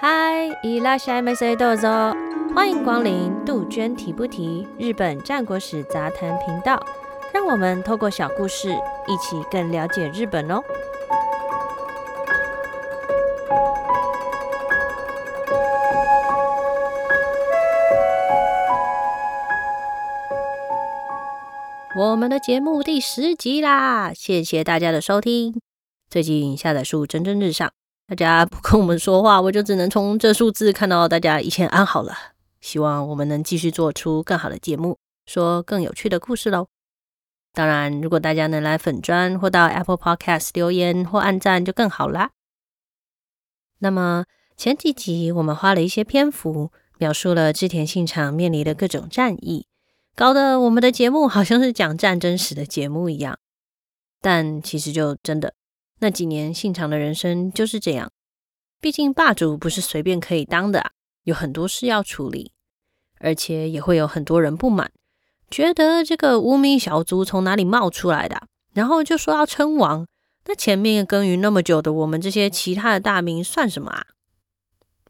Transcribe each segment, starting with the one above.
嗨，いらっしゃいませどうぞ，欢迎光临杜鹃提不提日本战国史杂谈频道，让我们透过小故事，一起更了解日本哦。 我们的节目第十集啦，谢谢大家的收听。最近下载数蒸蒸日上，大家不跟我们说话，我就只能从这数字看到大家一切安好了。希望我们能继续做出更好的节目，说更有趣的故事喽。当然，如果大家能来粉砖或到 Apple Podcast 留言或按赞，就更好啦。那么前几集我们花了一些篇幅，描述了织田信长面临的各种战役。搞得我们的节目好像是讲战争史的节目一样，但其实就真的那几年信长的人生就是这样。毕竟霸主不是随便可以当的啊，有很多事要处理，而且也会有很多人不满，觉得这个无名小卒从哪里冒出来的，然后就说要称王。那前面耕耘那么久的我们这些其他的大名算什么啊？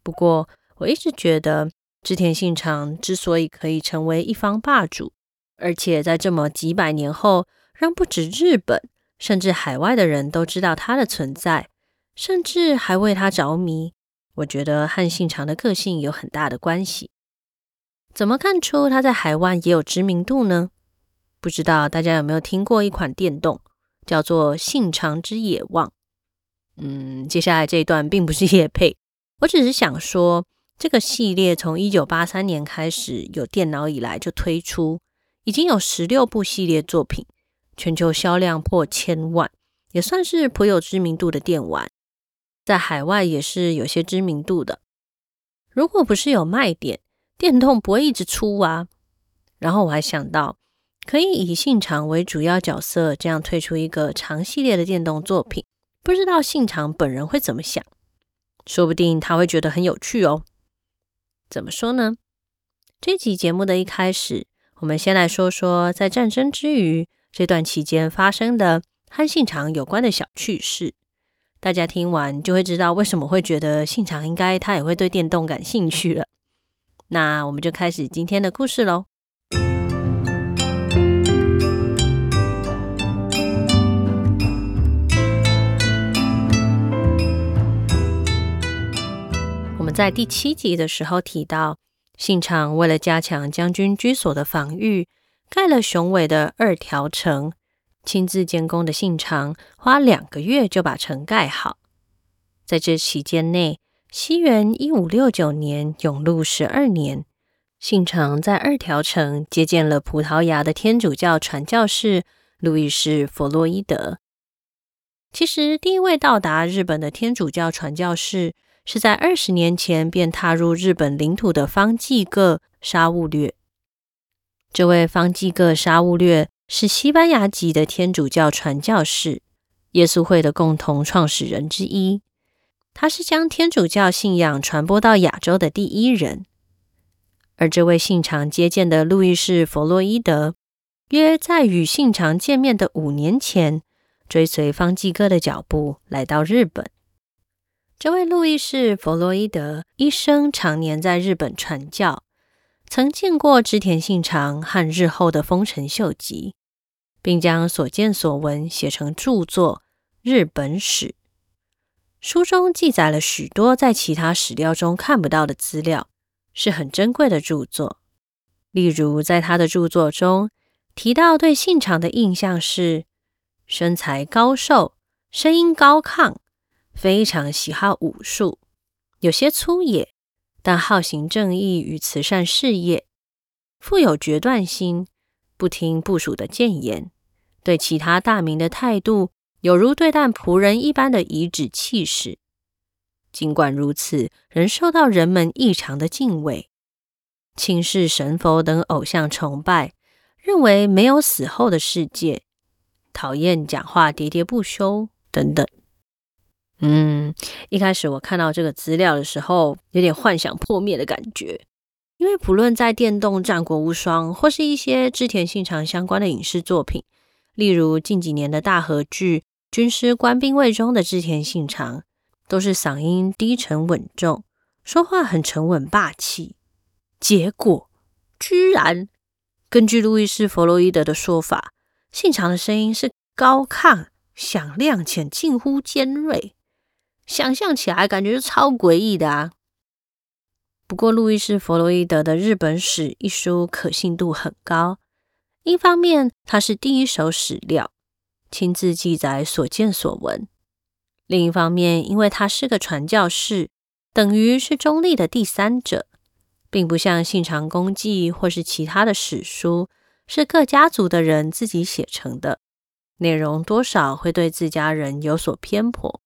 不过我一直觉得。织田信长之所以可以成为一方霸主，而且在这么几百年后，让不止日本，甚至海外的人都知道他的存在，甚至还为他着迷，我觉得和信长的个性有很大的关系。怎么看出他在海外也有知名度呢？不知道大家有没有听过一款电动，叫做《信长之野望》。嗯，接下来这一段并不是叶配，我只是想说。这个系列从一九八三年开始有电脑以来就推出，已经有十六部系列作品，全球销量破千万，也算是颇有知名度的电玩，在海外也是有些知名度的。如果不是有卖点，电动不会一直出啊。然后我还想到，可以以信长为主要角色，这样推出一个长系列的电动作品，不知道信长本人会怎么想，说不定他会觉得很有趣哦。怎么说呢？这集节目的一开始，我们先来说说在战争之余这段期间发生的和信长有关的小趣事。大家听完就会知道为什么会觉得信长应该他也会对电动感兴趣了。那我们就开始今天的故事喽。在第七集的时候提到，信长为了加强将军居所的防御，盖了雄伟的二条城。亲自监工的信长花两个月就把城盖好。在这期间内，西元一五六九年永禄十二年，信长在二条城接见了葡萄牙的天主教传教士路易士·弗洛伊德。其实，第一位到达日本的天主教传教士。是在二十年前便踏入日本领土的方济各沙悟略。这位方济各沙悟略是西班牙籍的天主教传教士，耶稣会的共同创始人之一。他是将天主教信仰传播到亚洲的第一人。而这位信长接见的路易士·弗洛伊德，约在与信长见面的五年前，追随方济各的脚步来到日本。这位路易士·弗洛伊德一生常年在日本传教，曾见过织田信长和日后的丰臣秀吉，并将所见所闻写成著作《日本史》。书中记载了许多在其他史料中看不到的资料，是很珍贵的著作。例如，在他的著作中提到，对信长的印象是身材高瘦，声音高亢。非常喜好武术，有些粗野，但好行正义与慈善事业，富有决断心，不听部属的谏言，对其他大名的态度有如对待仆人一般的颐指气使。尽管如此，仍受到人们异常的敬畏，轻视神佛等偶像崇拜，认为没有死后的世界，讨厌讲话喋喋不休等等。嗯，一开始我看到这个资料的时候，有点幻想破灭的感觉，因为不论在电动《战国无双》或是一些织田信长相关的影视作品，例如近几年的大和剧《军师官兵卫》中的织田信长，都是嗓音低沉稳重，说话很沉稳霸气。结果居然根据路易斯·弗洛伊德的说法，信长的声音是高亢、响亮且近乎尖锐，想象起来感觉是超诡异的啊！不过，路易斯·弗洛伊德的《日本史》一书可信度很高。一方面，他是第一手史料，亲自记载所见所闻；另一方面，因为他是个传教士，等于是中立的第三者，并不像《信长公记》或是其他的史书，是各家族的人自己写成的，内容多少会对自家人有所偏颇。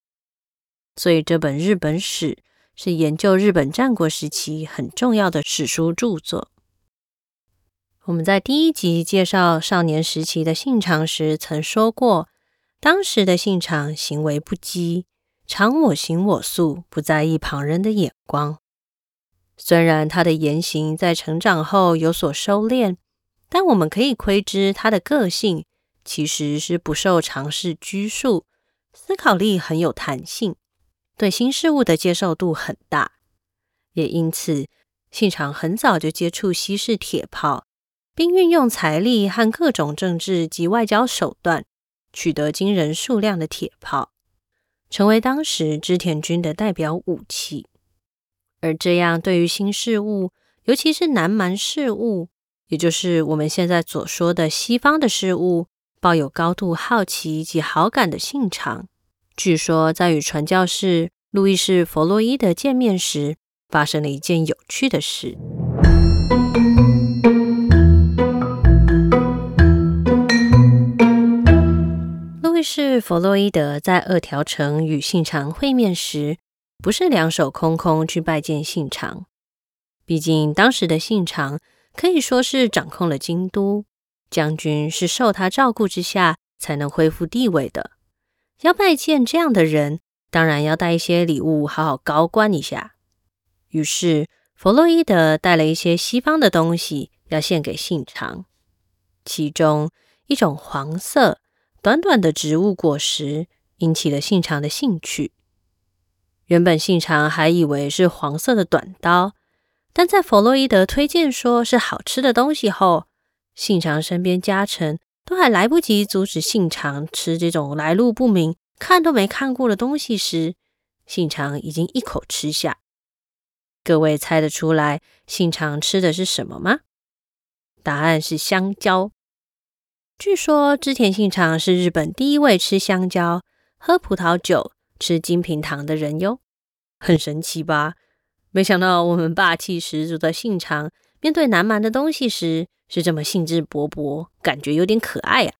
所以，这本《日本史》是研究日本战国时期很重要的史书著作。我们在第一集介绍少年时期的信长时，曾说过，当时的信长行为不羁，常我行我素，不在意旁人的眼光。虽然他的言行在成长后有所收敛，但我们可以窥知他的个性其实是不受常识拘束，思考力很有弹性，对新事物的接受度很大。也因此，信长很早就接触西式铁炮。并运用财力和各种政治及外交手段，取得惊人数量的铁炮，成为当时织田军的代表武器。而这样对于新事物，尤其是南蛮事物，也就是我们现在所说的西方的事物，抱有高度好奇及好感的信长，据说在与传教士路易士·弗洛伊德见面时，发生了一件有趣的事。路易士弗洛伊德在二条城与信长会面时，不是两手空空去拜见信长。毕竟当时的信长可以说是掌控了京都，将军是受他照顾之下才能恢复地位的。要拜见这样的人，当然要带一些礼物，好好高官一下。于是弗洛伊德带了一些西方的东西要献给信长，其中一种黄色。短短的植物果实引起了信长的兴趣。原本信长还以为是黄色的短刀，但在弗洛伊德推荐说是好吃的东西后，信长身边家臣都还来不及阻止信长吃这种来路不明、看都没看过的东西时，信长已经一口吃下。各位猜得出来信长吃的是什么吗？答案是香蕉。据说织田信长是日本第一位吃香蕉、喝葡萄酒、吃金平糖的人哟，很神奇吧？没想到我们霸气十足的信长，面对南蛮的东西时是这么兴致勃勃，感觉有点可爱啊。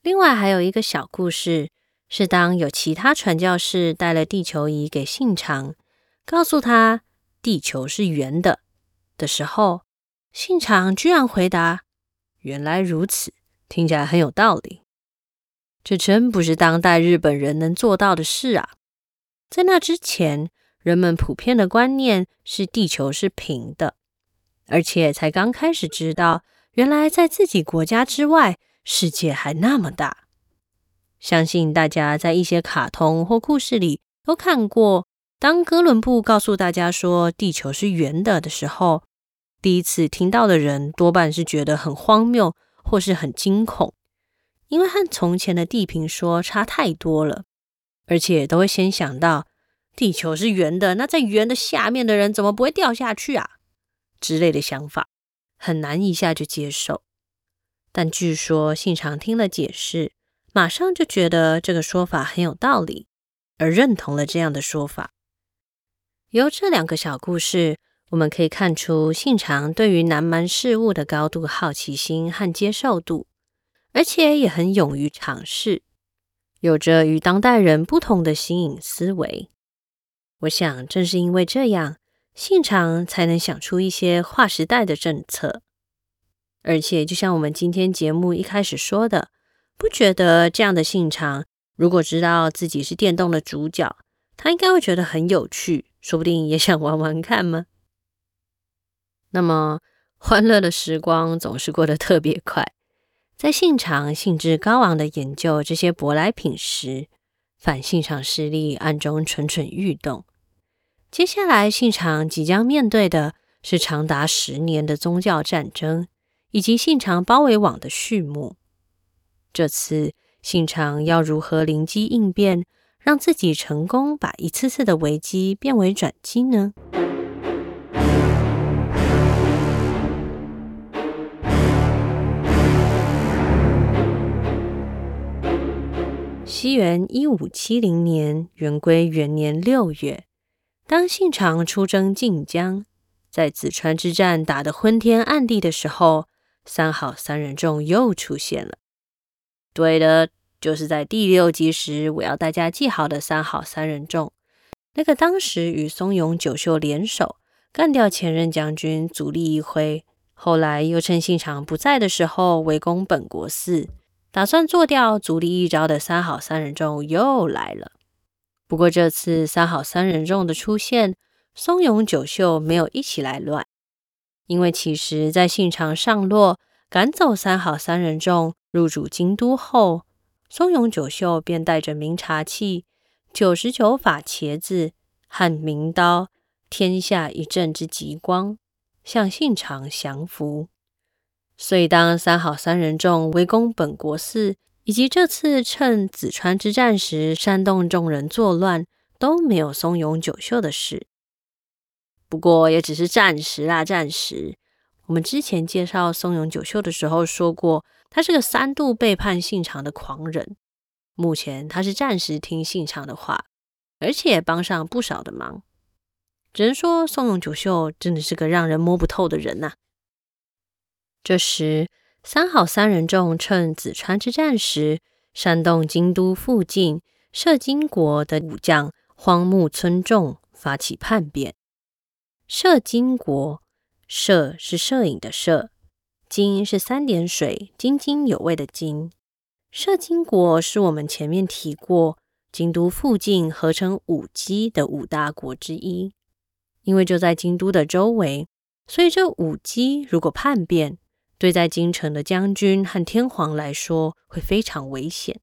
另外还有一个小故事，是当有其他传教士带了地球仪给信长，告诉他地球是圆的的时候，信长居然回答。原来如此，听起来很有道理。这真不是当代日本人能做到的事啊！在那之前，人们普遍的观念是地球是平的，而且才刚开始知道，原来在自己国家之外，世界还那么大。相信大家在一些卡通或故事里都看过，当哥伦布告诉大家说地球是圆的的时候。第一次听到的人多半是觉得很荒谬，或是很惊恐，因为和从前的地平说差太多了，而且都会先想到地球是圆的，那在圆的下面的人怎么不会掉下去啊？之类的想法，很难一下就接受。但据说信长听了解释，马上就觉得这个说法很有道理，而认同了这样的说法。由这两个小故事。我们可以看出信长对于南蛮事物的高度好奇心和接受度，而且也很勇于尝试，有着与当代人不同的新颖思维。我想，正是因为这样，信长才能想出一些划时代的政策。而且，就像我们今天节目一开始说的，不觉得这样的信长，如果知道自己是电动的主角，他应该会觉得很有趣，说不定也想玩玩看吗？那么，欢乐的时光总是过得特别快。在信长兴致高昂的研究这些舶来品时，反信长势力暗中蠢蠢欲动。接下来，信长即将面对的是长达十年的宗教战争，以及信长包围网的序幕。这次，信长要如何灵机应变，让自己成功把一次次的危机变为转机呢？西元一五七零年，元龟元年六月，当信长出征近江，在淄川之战打得昏天暗地的时候，三好三人众又出现了。对的，就是在第六集时我要大家记好的三好三人众，那个当时与松永久秀联手干掉前任将军足利义辉，后来又趁信长不在的时候围攻本国寺。打算做掉足利义昭的三好三人众又来了。不过这次三好三人众的出现，松永九秀没有一起来乱，因为其实，在信长上洛赶走三好三人众入主京都后，松永九秀便带着明茶器、九十九把茄子和名刀，天下一阵之极光，向信长降服。所以，当三好三人众围攻本国寺，以及这次趁淄川之战时煽动众人作乱，都没有松永久秀的事。不过，也只是暂时啦，暂时。我们之前介绍松永久秀的时候说过，他是个三度背叛信长的狂人。目前，他是暂时听信长的话，而且帮上不少的忙。只能说，松永久秀真的是个让人摸不透的人呐、啊。这时，三好三人众趁子川之战时，煽动京都附近摄津国的武将荒木村重发起叛变。摄津国，摄是摄影的摄，津是三点水，津津有味的津。摄津国是我们前面提过，京都附近合称五畿的五大国之一。因为就在京都的周围，所以这五畿如果叛变，对在京城的将军和天皇来说会非常危险，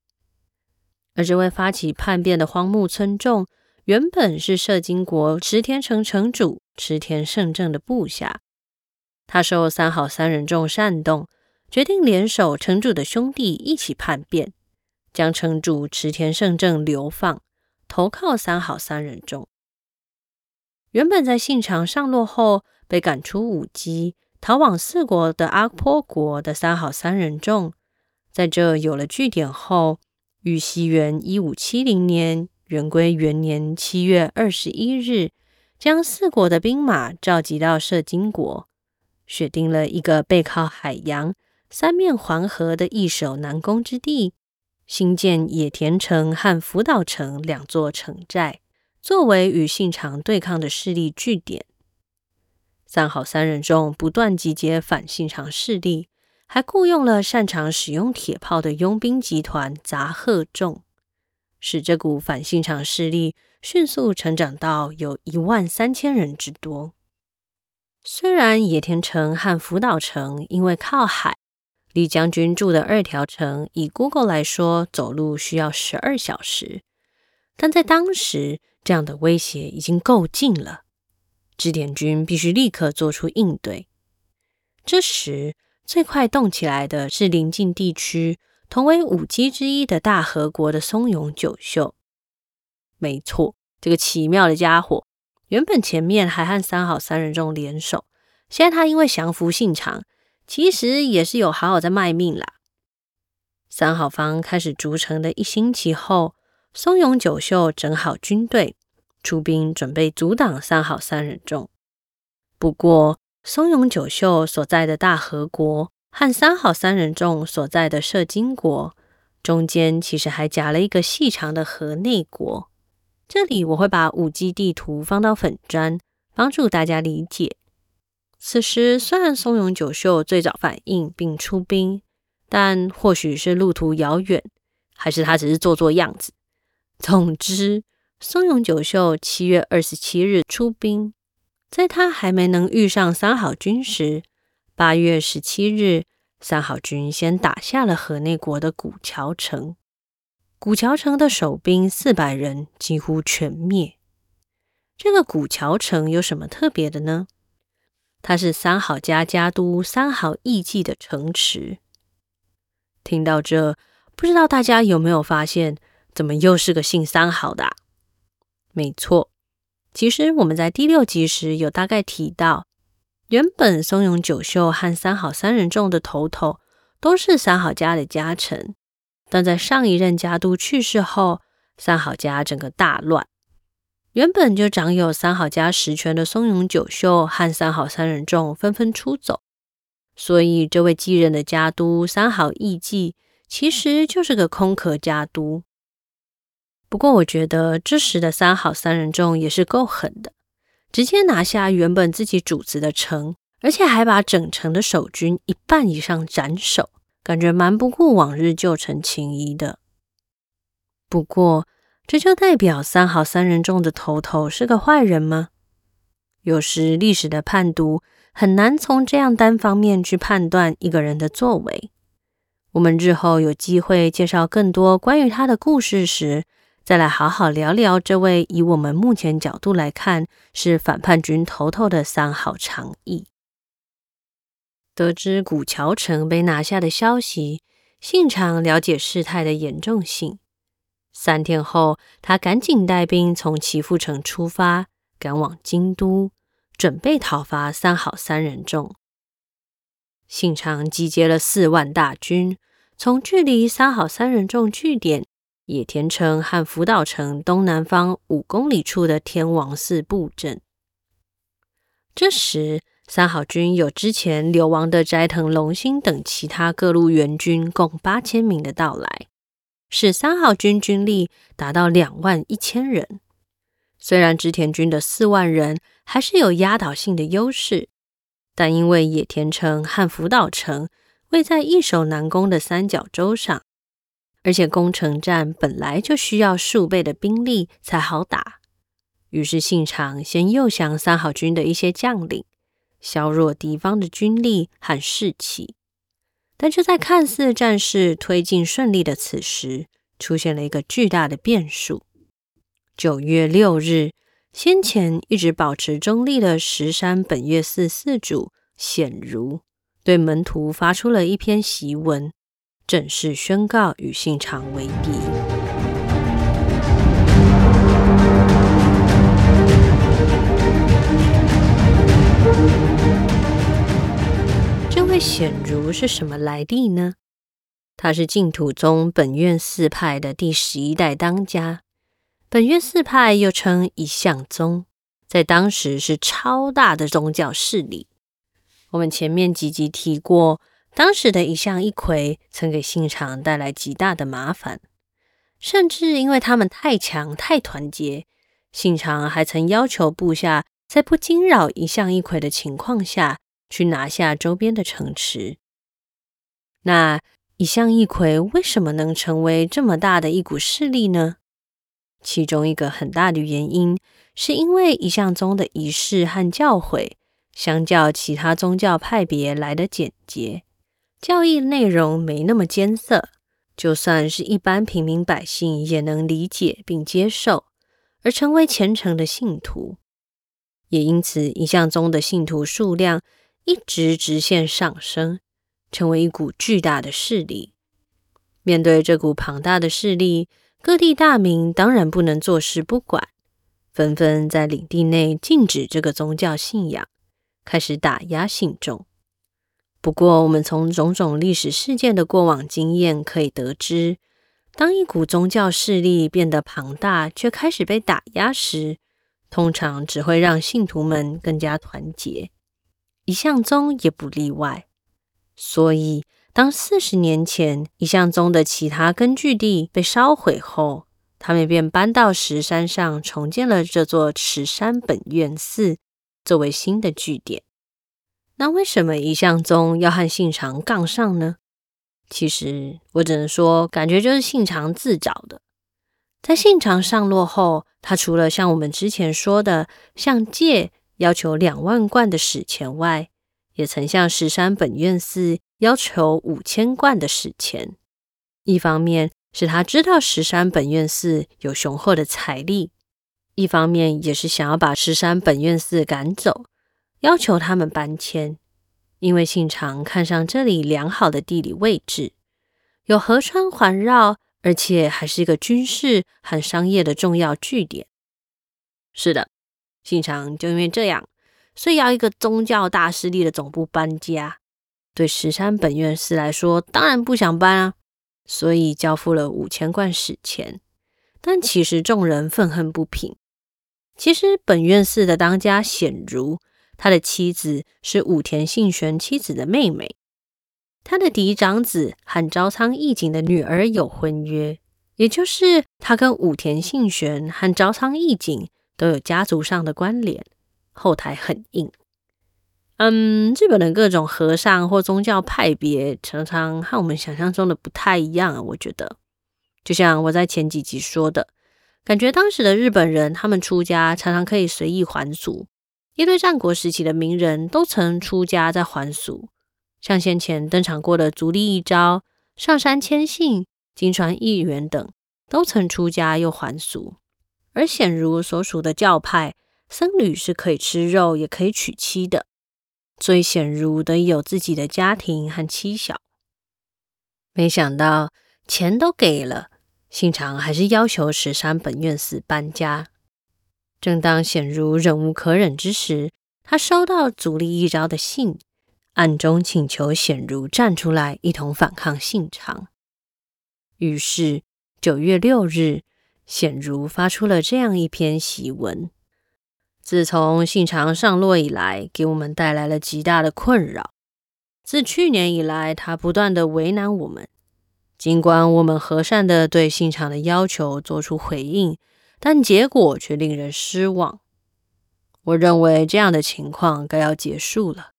而这位发起叛变的荒木村重，原本是摄津国池田城城主池田胜正的部下，他受三好三人众煽动，决定联手城主的兄弟一起叛变，将城主池田胜正流放，投靠三好三人众。原本在信长上落后被赶出五畿。逃往四国的阿波国的三好三人众，在这有了据点后，于西元一五七零年元龟元年七月二十一日，将四国的兵马召集到摄津国，选定了一个背靠海洋、三面环河的易守难攻之地，兴建野田城和福岛城两座城寨，作为与信长对抗的势力据点。三好三人众不断集结反信长势力，还雇佣了擅长使用铁炮的佣兵集团杂贺众，使这股反信长势力迅速成长到有一万三千人之多。虽然野田城和福岛城因为靠海，离将军住的二条城以 Google 来说走路需要十二小时，但在当时这样的威胁已经够近了。织田军必须立刻做出应对。这时，最快动起来的是邻近地区同为五畿之一的大和国的松永久秀。没错，这个奇妙的家伙，原本前面还和三好三人众联手，现在他因为降服信长，其实也是有好好在卖命啦。三好方开始筑城的一星期后，松永久秀整好军队。出兵准备阻挡三好三人众，不过松永久秀所在的大和国和三好三人众所在的摄津国中间，其实还夹了一个细长的河内国。这里我会把五 G 地图放到粉专，帮助大家理解。此时虽然松永久秀最早反应并出兵，但或许是路途遥远，还是他只是做做样子。总之。松永久秀七月二十七日出兵，在他还没能遇上三好军时，八月十七日，三好军先打下了河内国的古桥城，古桥城的守兵四百人几乎全灭。这个古桥城有什么特别的呢？它是三好家家督三好义继的城池。听到这，不知道大家有没有发现，怎么又是个姓三好的啊？没错，其实我们在第六集时有大概提到。原本松永久秀和三好三人众的头头都是三好家的家臣，但在上一任家督去世后，三好家整个大乱。原本就掌有三好家实权的松永久秀和三好三人众纷纷出走，所以这位继任的家督三好义继其实就是个空壳家督。不过，我觉得这时的三好三人众也是够狠的。直接拿下原本自己主子的城，而且还把整城的守军一半以上斩首，感觉蛮不顾往日旧臣情谊的。不过，这就代表三好三人众的头头是个坏人吗？有时历史的判读很难从这样单方面去判断一个人的作为。我们日后有机会介绍更多关于他的故事时，再来好好聊聊这位以我们目前角度来看是反叛军头头的三好长义。得知古桥城被拿下的消息，信长了解事态的严重性。三天后，他赶紧带兵从岐阜城出发，赶往京都，准备讨伐三好三人众。信长集结了四万大军，从距离三好三人众据点。野田城和福岛城东南方五公里处的天王寺布阵。这时，三好军有之前流亡的斋藤龙兴等其他各路援军共八千名的到来，使三好军军力达到两万一千人。虽然织田军的四万人还是有压倒性的优势，但因为野田城和福岛城位在易守难攻的三角洲上。而且攻城战本来就需要数倍的兵力才好打，于是信长先诱降三好军的一些将领，削弱敌方的军力和士气。但就在看似战事推进顺利的此时，出现了一个巨大的变数。九月六日，先前一直保持中立的石山本愿寺寺主显如，对门徒发出了一篇檄文。正式宣告与信长为敌。这位显如是什么来历呢？他是净土宗本愿寺派的第十一代当家。本愿寺派又称一向宗，在当时是超大的宗教势力。我们前面几集提过。当时的一向一揆曾给信长带来极大的麻烦，甚至因为他们太强、太团结，信长还曾要求部下在不惊扰一向一揆的情况下去拿下周边的城池。那一向一揆为什么能成为这么大的一股势力呢？其中一个很大的原因，是因为一向宗的仪式和教诲，相较其他宗教派别来的简洁。教义内容没那么艰涩，就算是一般平民百姓也能理解并接受，而成为虔诚的信徒。也因此，一向宗的信徒数量一直直线上升，成为一股巨大的势力。面对这股庞大的势力，各地大名当然不能坐视不管，纷纷在领地内禁止这个宗教信仰，开始打压信众。不过，我们从种种历史事件的过往经验可以得知，当一股宗教势力变得庞大，却开始被打压时，通常只会让信徒们更加团结。一向宗也不例外。所以，当四十年前一向宗的其他根据地被烧毁后，他们便搬到石山上重建了这座石山本愿寺，作为新的据点。那为什么一向宗要和信长杠上呢？其实我只能说，感觉就是信长自找的。在信长上落后，他除了像我们之前说的向堺要求两万贯的使钱外，也曾向石山本愿寺要求五千贯的史钱。一方面是他知道石山本愿寺有雄厚的财力，一方面也是想要把石山本愿寺赶走，要求他们搬迁。因为信长看上这里良好的地理位置，有河川环绕，而且还是一个军事和商业的重要据点。是的，信长就因为这样，所以要一个宗教大势力的总部搬家。对石山本院寺来说，当然不想搬啊。所以交付了五千贯史钱，但其实众人愤恨不平。其实本院寺的当家显如，他的妻子是武田信玄妻子的妹妹，他的嫡长子和朝仓义景的女儿有婚约，也就是他跟武田信玄和朝仓义景都有家族上的关联，后台很硬。嗯，日本的各种和尚或宗教派别常常和我们想象中的不太一样啊。我觉得，就像我在前几集说的，感觉当时的日本人他们出家常常可以随意还俗，一堆战国时期的名人都曾出家再还俗，像先前登场过的足利义昭、上杉谦信、金川义元等，都曾出家又还俗。而显如所属的教派，僧侣是可以吃肉，也可以娶妻的。所以显如得以有自己的家庭和妻小，没想到钱都给了，信长还是要求石山本愿寺搬家。正当显如忍无可忍之时，他收到足利义昭的信，暗中请求显如站出来一同反抗信长。于是九月六日，显如发出了这样一篇檄文。自从信长上洛以来，给我们带来了极大的困扰。自去年以来，他不断地为难我们。尽管我们和善地对信长的要求做出回应，但结果却令人失望。我认为这样的情况该要结束了。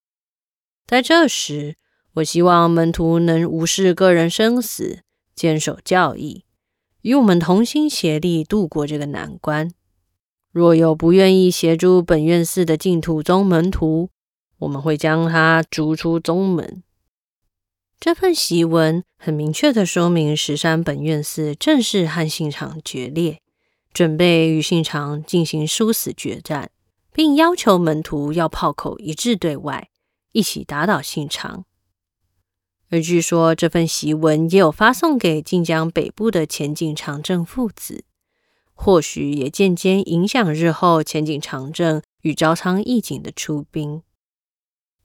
在这时，我希望门徒能无视个人生死，坚守教义，与我们同心协力度过这个难关。若有不愿意协助本愿寺的净土宗门徒，我们会将他逐出宗门。这份檄文很明确的说明，石山本愿寺正式和信长决裂，准备与信长进行殊死决战，并要求门徒要炮口一致对外，一起打倒信长。而据说这份檄文也有发送给近江北部的前景长政父子。或许也间接影响日后前景长政与朝仓义景的出兵。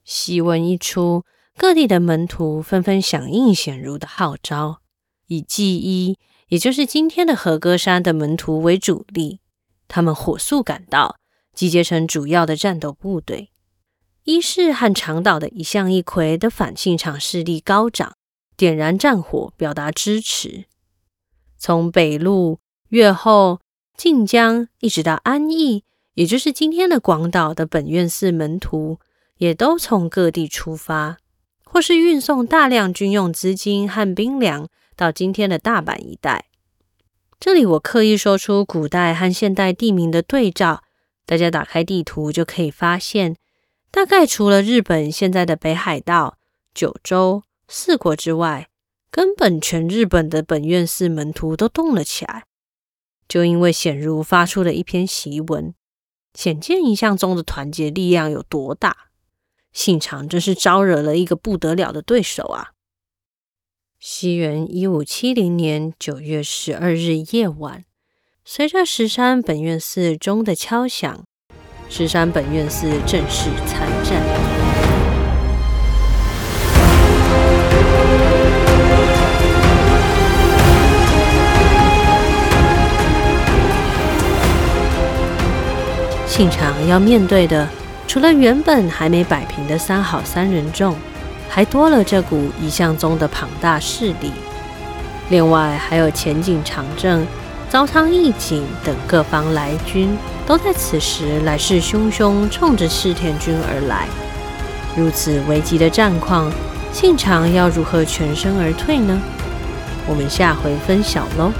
檄文一出，各地的门徒纷纷响应显如的号召，以纪伊，也就是今天的和歌山的门徒为主力，他们火速赶到，集结成主要的战斗部队。伊势和长岛的一向一揆的反信长势力高涨，点燃战火，表达支持。从北路、越后。晋江一直到安艺，也就是今天的广岛的本愿寺门徒，也都从各地出发，或是运送大量军用资金和兵粮到今天的大阪一带。这里我刻意说出古代和现代地名的对照，大家打开地图就可以发现，大概除了日本现在的北海道、九州、四国之外，根本全日本的本愿寺门徒都动了起来。就因为显如发出了一篇檄文，显见一向宗的团结力量有多大。信长真是招惹了一个不得了的对手啊！西元一五七零年九月十二日夜晚，随着石山本愿寺钟的敲响，石山本愿寺正式参战。信长要面对的，除了原本还没摆平的三好三人众，还多了这股一向宗的庞大势力。另外，还有前井长政、朝仓义景等各方来军，都在此时来势汹汹，冲着世田军而来。如此危急的战况，信长要如何全身而退呢？我们下回分晓喽。